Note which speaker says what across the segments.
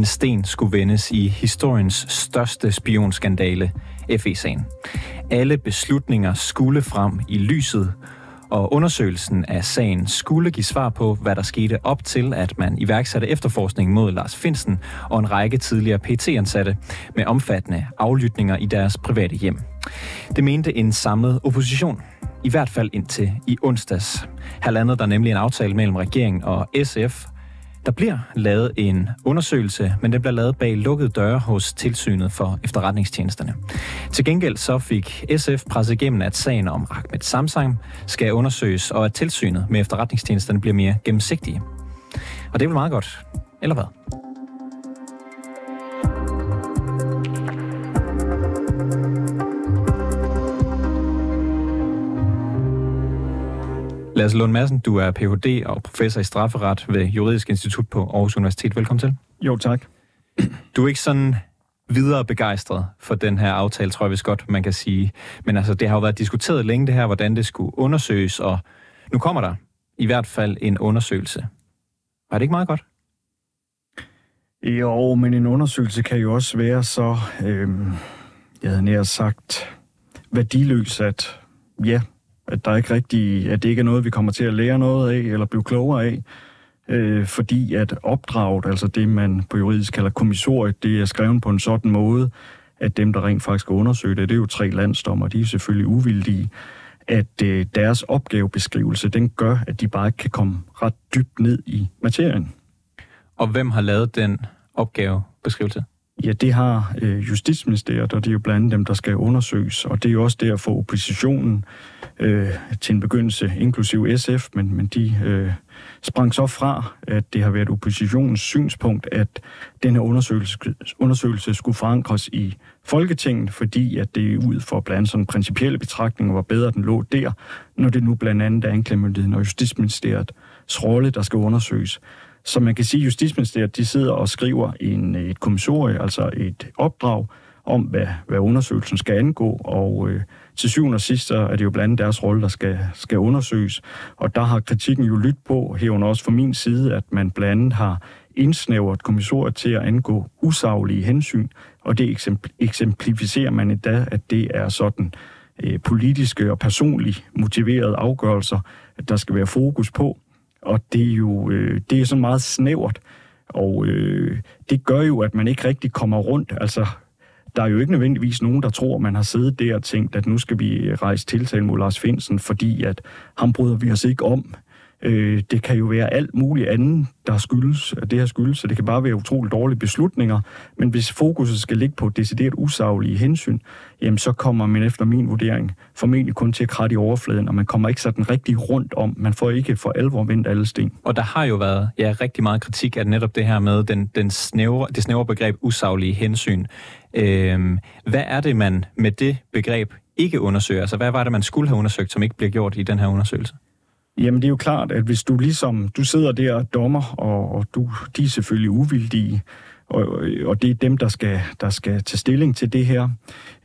Speaker 1: En sten skulle vendes i historiens største spionskandale, FE-sagen. Alle beslutninger skulle frem i lyset, og undersøgelsen af sagen skulle give svar på, hvad der skete op til, at man iværksatte efterforskning mod Lars Finsen og en række tidligere PT-ansatte med omfattende aflytninger i deres private hjem. Det mente en samlet opposition, i hvert fald indtil i onsdags. Her landede der nemlig en aftale mellem regeringen og SF der bliver lavet en undersøgelse, men den bliver lavet bag lukkede døre hos tilsynet for efterretningstjenesterne. Til gengæld så fik SF presset igennem, at sagen om Ahmed Samsam skal undersøges, og at tilsynet med efterretningstjenesterne bliver mere gennemsigtige. Og det er vel meget godt, eller hvad? Lasse Lund Madsen, du er Ph.D. og professor i strafferet ved Juridisk Institut på Aarhus Universitet. Velkommen til.
Speaker 2: Jo, tak.
Speaker 1: Du er ikke sådan videre begejstret for den her aftale, tror jeg vist godt, man kan sige. Men altså, det har jo været diskuteret længe det her, hvordan det skulle undersøges, og nu kommer der i hvert fald en undersøgelse. Var det ikke meget godt?
Speaker 2: Jo, men en undersøgelse kan jo også være så, øh, jeg havde nær sagt, værdiløs, at ja, at der ikke rigtig, at det ikke er noget, vi kommer til at lære noget af, eller blive klogere af, øh, fordi at opdraget, altså det man på juridisk kalder kommissoriet, det er skrevet på en sådan måde, at dem, der rent faktisk skal undersøge det, det er jo tre landsdommer, de er selvfølgelig uvildige, at øh, deres opgavebeskrivelse, den gør, at de bare ikke kan komme ret dybt ned i materien.
Speaker 1: Og hvem har lavet den opgavebeskrivelse?
Speaker 2: Ja, det har øh, Justitsministeriet, og det er jo blandt andet dem, der skal undersøges. Og det er jo også derfor oppositionen øh, til en begyndelse, inklusiv SF, men, men de øh, sprang så fra, at det har været oppositionens synspunkt, at den her undersøgelse, undersøgelse skulle forankres i Folketinget, fordi at det ud for blandt andet sådan principielle betragtninger var bedre, at den lå der, når det nu blandt andet er anklagemyndigheden og Justitsministeriets rolle, der skal undersøges. Så man kan sige, at Justitsministeriet de sidder og skriver en, et kommissorie, altså et opdrag om, hvad, hvad undersøgelsen skal angå, og øh, til syvende og sidst så er det jo blandt andet deres rolle, der skal, skal undersøges. Og der har kritikken jo lyttet på, herunder også fra min side, at man blandt andet har indsnævret kommissoriet til at angå usaglige hensyn, og det eksemplificerer man i dag, at det er sådan øh, politiske og personligt motiverede afgørelser, at der skal være fokus på. Og det er jo øh, det er så meget snævert, og øh, det gør jo, at man ikke rigtig kommer rundt. Altså, der er jo ikke nødvendigvis nogen, der tror, man har siddet der og tænkt, at nu skal vi rejse tiltale mod Lars Finsen, fordi at ham bryder vi os ikke om. Øh, Øh, det kan jo være alt muligt andet, der skyldes, at det her skyldes, så det kan bare være utroligt dårlige beslutninger. Men hvis fokuset skal ligge på decideret usaglige hensyn, jamen så kommer man efter min vurdering formentlig kun til at kratte i overfladen, og man kommer ikke sådan rigtig rundt om. Man får ikke for alvor vendt alle sten.
Speaker 1: Og der har jo været ja, rigtig meget kritik af netop det her med den, den snævre, det snævre begreb usaglige hensyn. Øhm, hvad er det, man med det begreb ikke undersøger? Altså, hvad var det, man skulle have undersøgt, som ikke bliver gjort i den her undersøgelse?
Speaker 2: Jamen, det er jo klart, at hvis du ligesom, du sidder der og dommer, og, og du, de er selvfølgelig uvildige, og, og det er dem, der skal, der skal tage stilling til det her.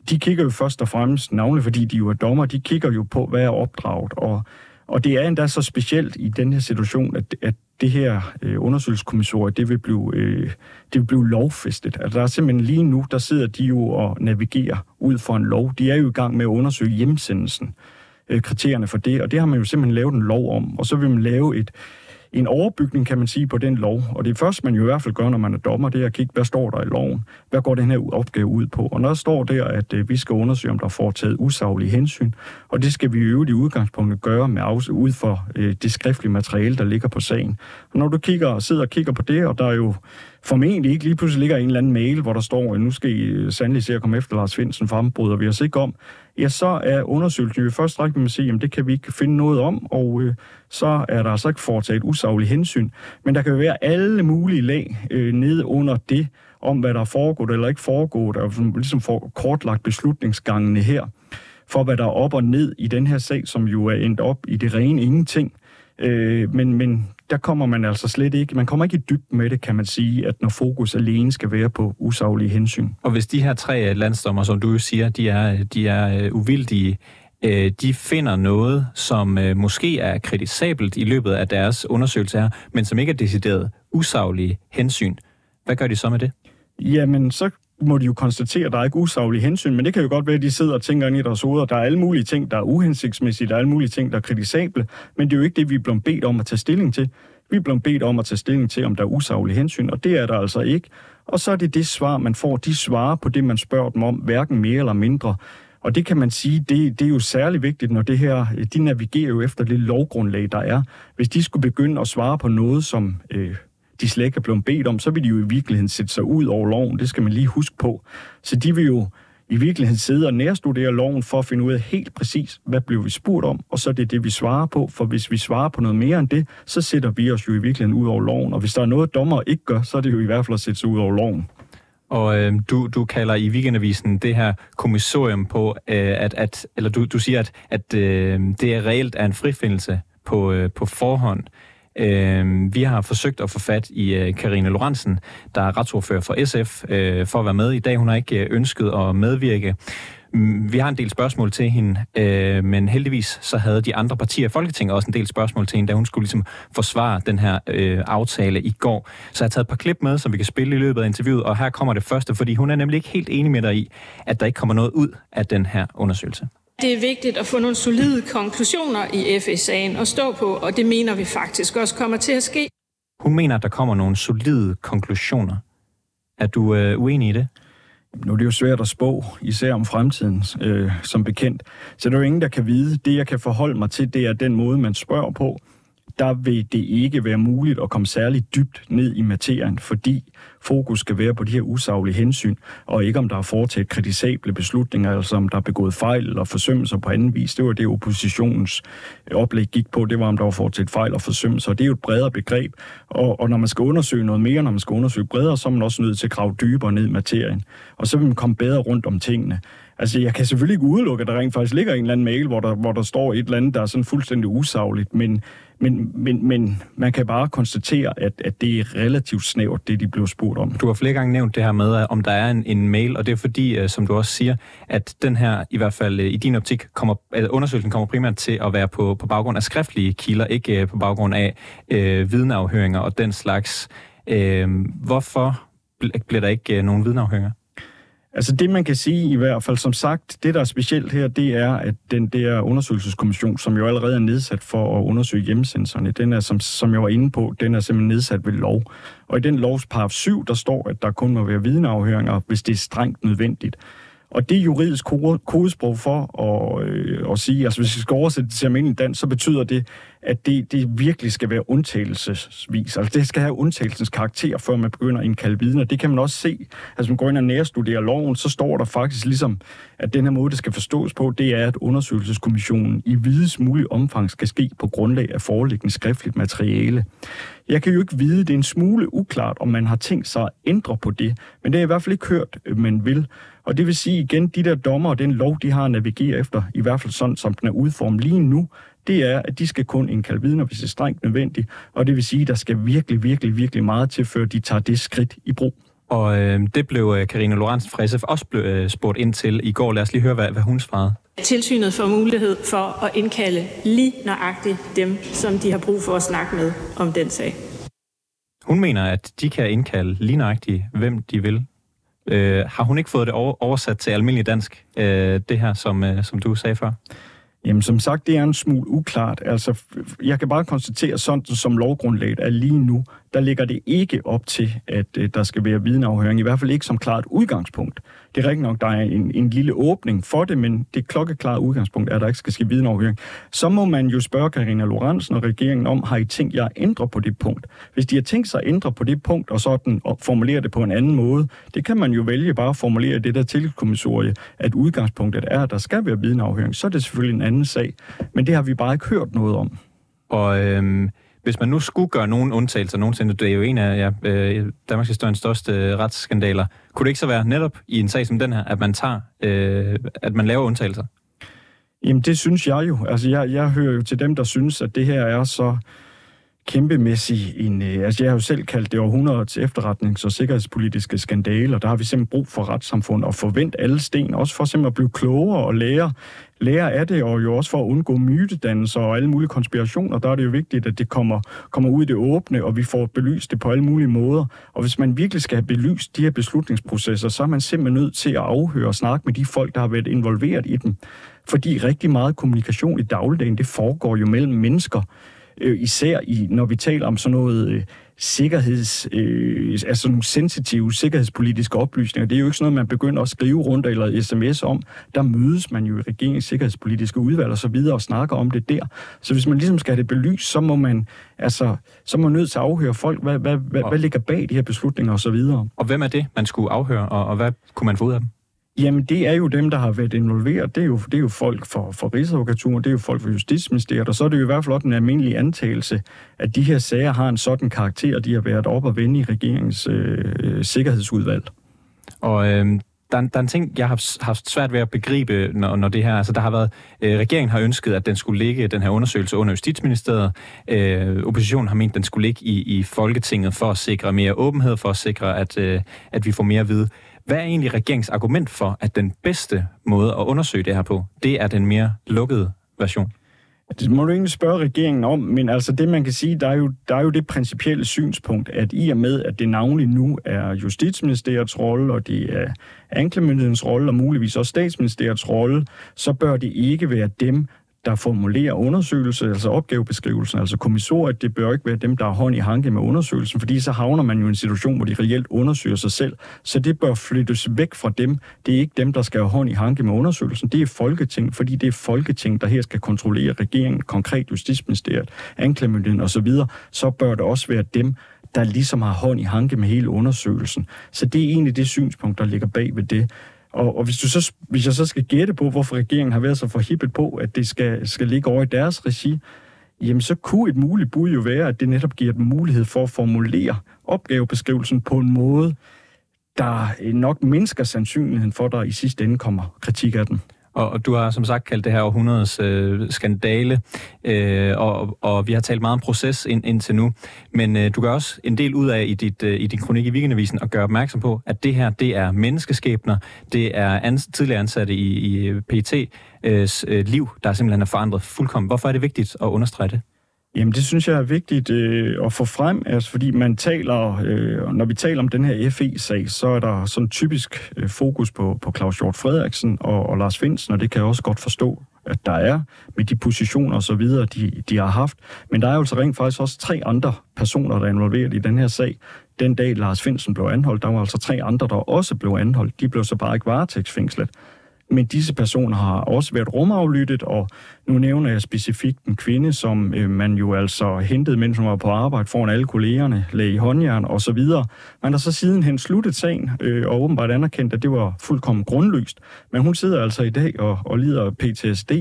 Speaker 2: De kigger jo først og fremmest, navnlig fordi de jo er dommer, de kigger jo på, hvad er opdraget, og, og det er endda så specielt i den her situation, at, at det her øh, undersøgelseskommissorie, det vil blive, øh, det vil blive lovfæstet. Altså, der er simpelthen lige nu, der sidder de jo og navigerer ud for en lov. De er jo i gang med at undersøge hjemsendelsen øh, kriterierne for det, og det har man jo simpelthen lavet en lov om, og så vil man lave et, en overbygning, kan man sige, på den lov. Og det første, man jo i hvert fald gør, når man er dommer, det er at kigge, hvad står der i loven? Hvad går den her opgave ud på? Og når der står der, at øh, vi skal undersøge, om der er foretaget usaglige hensyn, og det skal vi i øvrigt i udgangspunktet gøre med ud for øh, det skriftlige materiale, der ligger på sagen. Og når du kigger sidder og kigger på det, og der er jo formentlig ikke lige pludselig ligger en eller anden mail, hvor der står, at nu skal I sandelig se at komme efter Lars Finsen, for ham bryder vi os ikke om, ja, så er undersøgelsen jo først række med at sige, at det kan vi ikke finde noget om, og øh, så er der altså ikke foretaget usaglig hensyn. Men der kan jo være alle mulige lag øh, nede under det, om hvad der er foregået eller ikke foregået, og ligesom får kortlagt beslutningsgangene her, for hvad der er op og ned i den her sag, som jo er endt op i det rene ingenting. Øh, men, men der kommer man altså slet ikke, man kommer ikke i dybden med det, kan man sige, at når fokus alene skal være på usaglige hensyn.
Speaker 1: Og hvis de her tre landsdommer, som du siger, de er, de er øh, uvildige, øh, de finder noget, som øh, måske er kritisabelt i løbet af deres undersøgelse her, men som ikke er decideret usaglige hensyn. hvad gør de så med det?
Speaker 2: Jamen, så må de jo konstatere, at der er ikke usaglige hensyn, men det kan jo godt være, at de sidder og tænker ind i deres hoveder, der er alle mulige ting, der er uhensigtsmæssige, der er alle mulige ting, der er kritisable, men det er jo ikke det, vi er blevet bedt om at tage stilling til. Vi er blevet bedt om at tage stilling til, om der er usaglige hensyn, og det er der altså ikke. Og så er det det svar, man får. De svarer på det, man spørger dem om, hverken mere eller mindre. Og det kan man sige, det, det er jo særlig vigtigt, når det her, de navigerer jo efter det lovgrundlag, der er. Hvis de skulle begynde at svare på noget, som øh, de slet ikke er blevet bedt om, så vil de jo i virkeligheden sætte sig ud over loven. Det skal man lige huske på. Så de vil jo i virkeligheden sidde og nærstudere loven for at finde ud af helt præcis, hvad blev vi spurgt om, og så er det det, vi svarer på. For hvis vi svarer på noget mere end det, så sætter vi os jo i virkeligheden ud over loven. Og hvis der er noget, dommer ikke gør, så er det jo i hvert fald at sætte sig ud over loven.
Speaker 1: Og øh, du, du kalder i weekendavisen det her kommissorium på, øh, at, at, eller du, du siger, at, at øh, det er reelt er en frifindelse på, øh, på forhånd. Øh, vi har forsøgt at få fat i øh, Karine Lorentzen, der er retsordfører for SF, øh, for at være med i dag. Hun har ikke øh, ønsket at medvirke. Mm, vi har en del spørgsmål til hende, øh, men heldigvis så havde de andre partier i Folketinget også en del spørgsmål til hende, da hun skulle ligesom forsvare den her øh, aftale i går. Så jeg har taget et par klip med, som vi kan spille i løbet af interviewet, og her kommer det første, fordi hun er nemlig ikke helt enig med dig i, at der ikke kommer noget ud af den her undersøgelse.
Speaker 3: Det er vigtigt at få nogle solide konklusioner i FSA'en at stå på, og det mener vi faktisk også kommer til at ske.
Speaker 1: Hun mener, at der kommer nogle solide konklusioner. Er du øh, uenig i det?
Speaker 2: Nu er det jo svært at spå, især om fremtiden, øh, som bekendt. Så der er jo ingen, der kan vide. Det, jeg kan forholde mig til, det er den måde, man spørger på der vil det ikke være muligt at komme særligt dybt ned i materien, fordi fokus skal være på de her usaglige hensyn, og ikke om der er foretaget kritisable beslutninger, altså om der er begået fejl eller forsømmelser på anden vis. Det var det, oppositionens øh, oplæg gik på, det var om der var foretaget fejl og forsømmelser, og det er jo et bredere begreb. Og, og når man skal undersøge noget mere, når man skal undersøge bredere, så er man også nødt til at grave dybere ned i materien, og så vil man komme bedre rundt om tingene. Altså, jeg kan selvfølgelig ikke udelukke, at der rent faktisk ligger en eller anden mail, hvor der, hvor der står et eller andet, der er sådan fuldstændig usagligt, men, men, men, men man kan bare konstatere, at, at det er relativt snævert, det de blev spurgt om.
Speaker 1: Du har flere gange nævnt det her med, øh, om der er en, en mail, og det er fordi, øh, som du også siger, at den her, i hvert fald øh, i din optik, kommer, altså undersøgelsen kommer primært til at være på, på baggrund af skriftlige kilder, ikke på baggrund af øh, vidneafhøringer og den slags. Øh, hvorfor bliver der ikke nogen vidneafhøringer?
Speaker 2: Altså det, man kan sige i hvert fald, som sagt, det der er specielt her, det er, at den der undersøgelseskommission, som jo allerede er nedsat for at undersøge hjemmesendelserne, den er, som, som jeg var inde på, den er simpelthen nedsat ved lov. Og i den lovs paragraf 7, der står, at der kun må være vidneafhøringer, hvis det er strengt nødvendigt. Og det er juridisk kodesprog for at, øh, at sige, altså hvis vi skal oversætte det til almindelig dansk, så betyder det, at det, det virkelig skal være undtagelsesvis. Altså det skal have undtagelsens karakter, før man begynder at indkalde vidner. Det kan man også se. Altså man går ind og nærstuderer loven, så står der faktisk ligesom, at den her måde, det skal forstås på, det er, at undersøgelseskommissionen i videst mulig omfang skal ske på grundlag af foreliggende skriftligt materiale. Jeg kan jo ikke vide, det er en smule uklart, om man har tænkt sig at ændre på det, men det er i hvert fald ikke hørt, øh, man vil. Og det vil sige igen, de der dommer og den lov, de har at navigere efter, i hvert fald sådan, som den er udformet lige nu, det er, at de skal kun indkalde vidner, hvis det er strengt nødvendigt. Og det vil sige, at der skal virkelig, virkelig, virkelig meget til, før de tager det skridt i brug.
Speaker 1: Og øh, det blev øh, Karine Lorentzen fra SF også blev, øh, spurgt ind til i går. Lad os lige høre, hvad, hvad hun svarede.
Speaker 3: Tilsynet får mulighed for at indkalde lige nøjagtigt dem, som de har brug for at snakke med om den sag.
Speaker 1: Hun mener, at de kan indkalde lige nøjagtigt, hvem de vil. Øh, har hun ikke fået det oversat til almindelig dansk, øh, det her, som, øh, som du sagde før?
Speaker 2: Jamen, som sagt, det er en smule uklart. Altså, jeg kan bare konstatere, sådan som lovgrundlaget er lige nu, der ligger det ikke op til, at øh, der skal være vidneafhøring. I hvert fald ikke som klart udgangspunkt. Det er rigtigt nok, der er en, en lille åbning for det, men det klokkeklare udgangspunkt er, at der ikke skal ske vidneafhøring. Så må man jo spørge Karina Lorentzen og regeringen om, har I tænkt jer at ændre på det punkt? Hvis de har tænkt sig at ændre på det punkt, og sådan og formulere det på en anden måde, det kan man jo vælge bare at formulere det der tilkommissorie, at udgangspunktet er, at der skal være vidneafhøring. Så er det selvfølgelig en anden sag. Men det har vi bare ikke hørt noget om.
Speaker 1: Og øhm, hvis man nu skulle gøre nogen undtagelser nogensinde, det er jo en af ja, øh, Danmarks historiens største øh, retsskandaler, kunne det ikke så være netop i en sag som den her, at man tager, øh, at man laver undtagelser?
Speaker 2: Jamen det synes jeg jo. Altså jeg, jeg hører jo til dem, der synes, at det her er så kæmpemæssig en... Øh, altså, jeg har jo selv kaldt det århundredets efterretnings- og sikkerhedspolitiske skandale, og der har vi simpelthen brug for retssamfund og forvent alle sten, også for simpelthen at blive klogere og lære, lære af det, og jo også for at undgå mytedannelser og alle mulige konspirationer. Der er det jo vigtigt, at det kommer, kommer ud i det åbne, og vi får belyst det på alle mulige måder. Og hvis man virkelig skal have belyst de her beslutningsprocesser, så er man simpelthen nødt til at afhøre og snakke med de folk, der har været involveret i dem. Fordi rigtig meget kommunikation i dagligdagen, det foregår jo mellem mennesker øh, især i, når vi taler om sådan noget øh, sikkerheds, øh, altså nogle sensitive sikkerhedspolitiske oplysninger. Det er jo ikke sådan noget, man begynder at skrive rundt eller sms om. Der mødes man jo i regeringens sikkerhedspolitiske udvalg og så videre og snakker om det der. Så hvis man ligesom skal have det belyst, så må man, altså, så må man nødt til at afhøre folk, hvad, hvad, hvad, hvad ligger bag de her beslutninger og så videre.
Speaker 1: Og hvem er det, man skulle afhøre, og, og hvad kunne man få ud af dem?
Speaker 2: Jamen, det er jo dem, der har været involveret. Det er jo, det er jo folk for, for Rigsadvokaturen, det er jo folk for Justitsministeriet, og så er det jo i hvert fald en almindelig antagelse, at de her sager har en sådan karakter, de har været op og vende i regeringens øh, sikkerhedsudvalg.
Speaker 1: Og øh, der, der er en ting, jeg har haft svært ved at begribe, når, når det her, altså der har været, øh, regeringen har ønsket, at den skulle ligge, den her undersøgelse under Justitsministeriet. Øh, oppositionen har ment, at den skulle ligge i, i Folketinget for at sikre mere åbenhed, for at sikre, at, øh, at vi får mere at vide. Hvad er egentlig regeringens argument for, at den bedste måde at undersøge det her på, det er den mere lukkede version?
Speaker 2: Det må du egentlig spørge regeringen om, men altså det, man kan sige, der er, jo, der er jo det principielle synspunkt, at i og med, at det navnlig nu er Justitsministeriets rolle, og det er anklagemyndighedens rolle, og muligvis også statsministeriets rolle, så bør det ikke være dem, der formulerer undersøgelsen, altså opgavebeskrivelsen, altså kommissoriet, det bør ikke være dem, der har hånd i hanke med undersøgelsen, fordi så havner man jo i en situation, hvor de reelt undersøger sig selv. Så det bør flyttes væk fra dem. Det er ikke dem, der skal have hånd i hanke med undersøgelsen. Det er Folketing, fordi det er Folketing, der her skal kontrollere regeringen, konkret Justitsministeriet, anklagemyndigheden osv. Så bør det også være dem, der ligesom har hånd i hanke med hele undersøgelsen. Så det er egentlig det synspunkt, der ligger bag ved det. Og, og hvis, du så, hvis jeg så skal gætte på, hvorfor regeringen har været så forhippet på, at det skal, skal ligge over i deres regi, jamen så kunne et muligt bud jo være, at det netop giver dem mulighed for at formulere opgavebeskrivelsen på en måde, der nok mindsker sandsynligheden for, at der i sidste ende kommer kritik af den.
Speaker 1: Og, og du har som sagt kaldt det her århundredes øh, skandale, øh, og, og vi har talt meget om proces ind, indtil nu. Men øh, du gør også en del ud af i, dit, øh, i din kronik i Weekendavisen at gøre opmærksom på, at det her, det er menneskeskæbner, det er ans- tidligere ansatte i, i PET's øh, øh, liv, der simpelthen er forandret fuldkommen. Hvorfor er det vigtigt at understrege det?
Speaker 2: Jamen, det synes jeg er vigtigt øh, at få frem, altså, fordi man taler, øh, når vi taler om den her FE-sag, så er der sådan typisk øh, fokus på, på Claus Hjort Frederiksen og, og Lars Finsen, og det kan jeg også godt forstå, at der er med de positioner og så videre, de, de har haft. Men der er jo altså rent faktisk også tre andre personer, der er involveret i den her sag. Den dag Lars Finsen blev anholdt, der var altså tre andre, der også blev anholdt. De blev så bare ikke varetægtsfængslet. Men disse personer har også været rumaflyttet, og nu nævner jeg specifikt en kvinde, som øh, man jo altså hentede, mens hun var på arbejde foran alle kollegerne, lagde i håndjern og så videre. Man har så sidenhen sluttet sagen, øh, og åbenbart anerkendt, at det var fuldkommen grundløst. Men hun sidder altså i dag og, og lider af PTSD,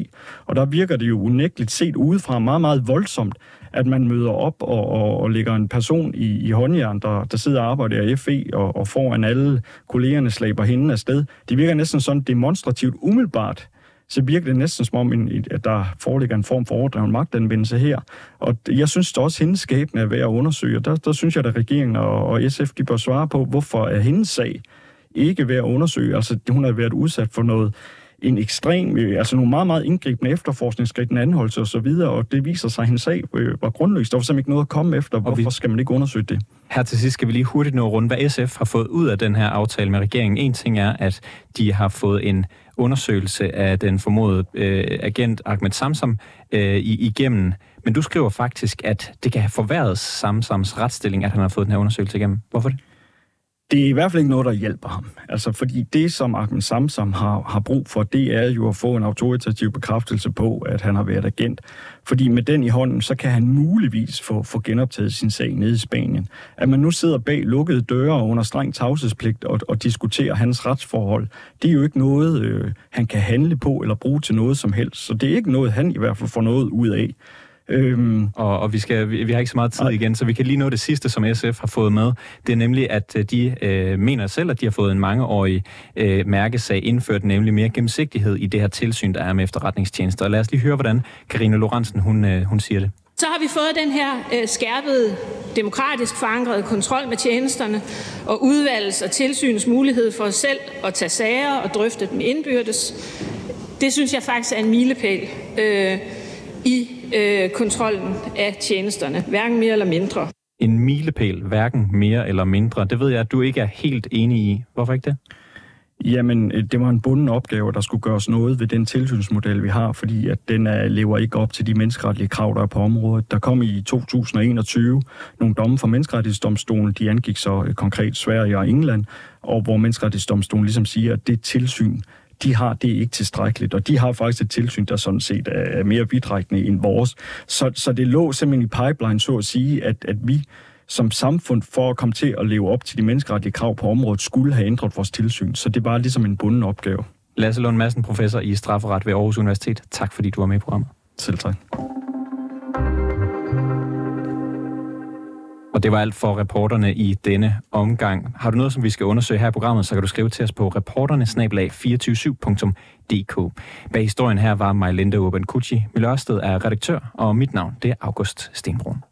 Speaker 2: og der virker det jo unægteligt set udefra meget, meget voldsomt, at man møder op og, og, og lægger en person i, i håndjern, der, der sidder og arbejder i FE, og, og foran alle kollegerne slæber hende afsted. Det virker næsten sådan demonstrativt umiddelbart, så virker det næsten som om, at der foreligger en form for overdreven magtanvendelse her. Og jeg synes at også, at hendes skæbne er værd at undersøge. Der, der synes jeg, at regeringen og, og SF de bør svare på, hvorfor er hendes sag ikke værd at undersøge. Altså, hun har været udsat for noget en ekstrem, øh, altså nogle meget, meget indgribende efterforskningsskridt, en anholdelse og så videre, og det viser sig, at hendes sag øh, var grundløst. Der var simpelthen ikke noget at komme efter. Hvorfor vi... skal man ikke undersøge det?
Speaker 1: Her til sidst skal vi lige hurtigt nå rundt, hvad SF har fået ud af den her aftale med regeringen. En ting er, at de har fået en undersøgelse af den formodede øh, agent Ahmed Samsam øh, igennem. Men du skriver faktisk, at det kan have forværret Samsams retsstilling, at han har fået den her undersøgelse igennem. Hvorfor det?
Speaker 2: Det er i hvert fald ikke noget, der hjælper ham. Altså, fordi det, som Ahmed Samsam har, har brug for, det er jo at få en autoritativ bekræftelse på, at han har været agent. Fordi med den i hånden, så kan han muligvis få, få genoptaget sin sag nede i Spanien. At man nu sidder bag lukkede døre under streng tavshedspligt og, og diskuterer hans retsforhold, det er jo ikke noget, øh, han kan handle på eller bruge til noget som helst. Så det er ikke noget, han i hvert fald får noget ud af.
Speaker 1: Øhm, og, og vi, skal, vi, vi har ikke så meget tid igen, så vi kan lige nå det sidste, som SF har fået med. Det er nemlig, at øh, de øh, mener selv, at de har fået en mangeårig øh, mærkesag indført, nemlig mere gennemsigtighed i det her tilsyn, der er med efterretningstjenester. Og lad os lige høre, hvordan Karine Lorentzen hun, øh, hun siger det.
Speaker 3: Så har vi fået den her øh, skærpede, demokratisk forankrede kontrol med tjenesterne og udvalgets og tilsynets mulighed for selv at tage sager og drøfte dem indbyrdes. Det synes jeg faktisk er en milepæl øh, i øh, kontrollen af tjenesterne, hverken mere eller mindre.
Speaker 1: En milepæl, hverken mere eller mindre. Det ved jeg, at du ikke er helt enig i. Hvorfor ikke det?
Speaker 2: Jamen, øh, det var en bunden opgave, der skulle gøres noget ved den tilsynsmodel, vi har, fordi at den er, lever ikke op til de menneskeretlige krav, der er på området. Der kom i 2021 nogle domme fra Menneskerettighedsdomstolen, de angik så øh, konkret Sverige og England, og hvor Menneskerettighedsdomstolen ligesom siger, at det tilsyn, de har det ikke tilstrækkeligt, og de har faktisk et tilsyn, der sådan set er mere vidtrækkende end vores. Så, så det lå simpelthen i pipeline, så at sige, at, at vi som samfund for at komme til at leve op til de menneskerettige krav på området, skulle have ændret vores tilsyn. Så det var ligesom en bunden opgave.
Speaker 1: Lasse Lund Madsen, professor i strafferet ved Aarhus Universitet. Tak fordi du var med i programmet.
Speaker 2: Selv tak.
Speaker 1: Og det var alt for reporterne i denne omgang. Har du noget, som vi skal undersøge her i programmet, så kan du skrive til os på reporternesnabelag247.dk. Bag historien her var Majlinda Urban Kucci. Mille Ørsted er redaktør, og mit navn det er August Stenbrun.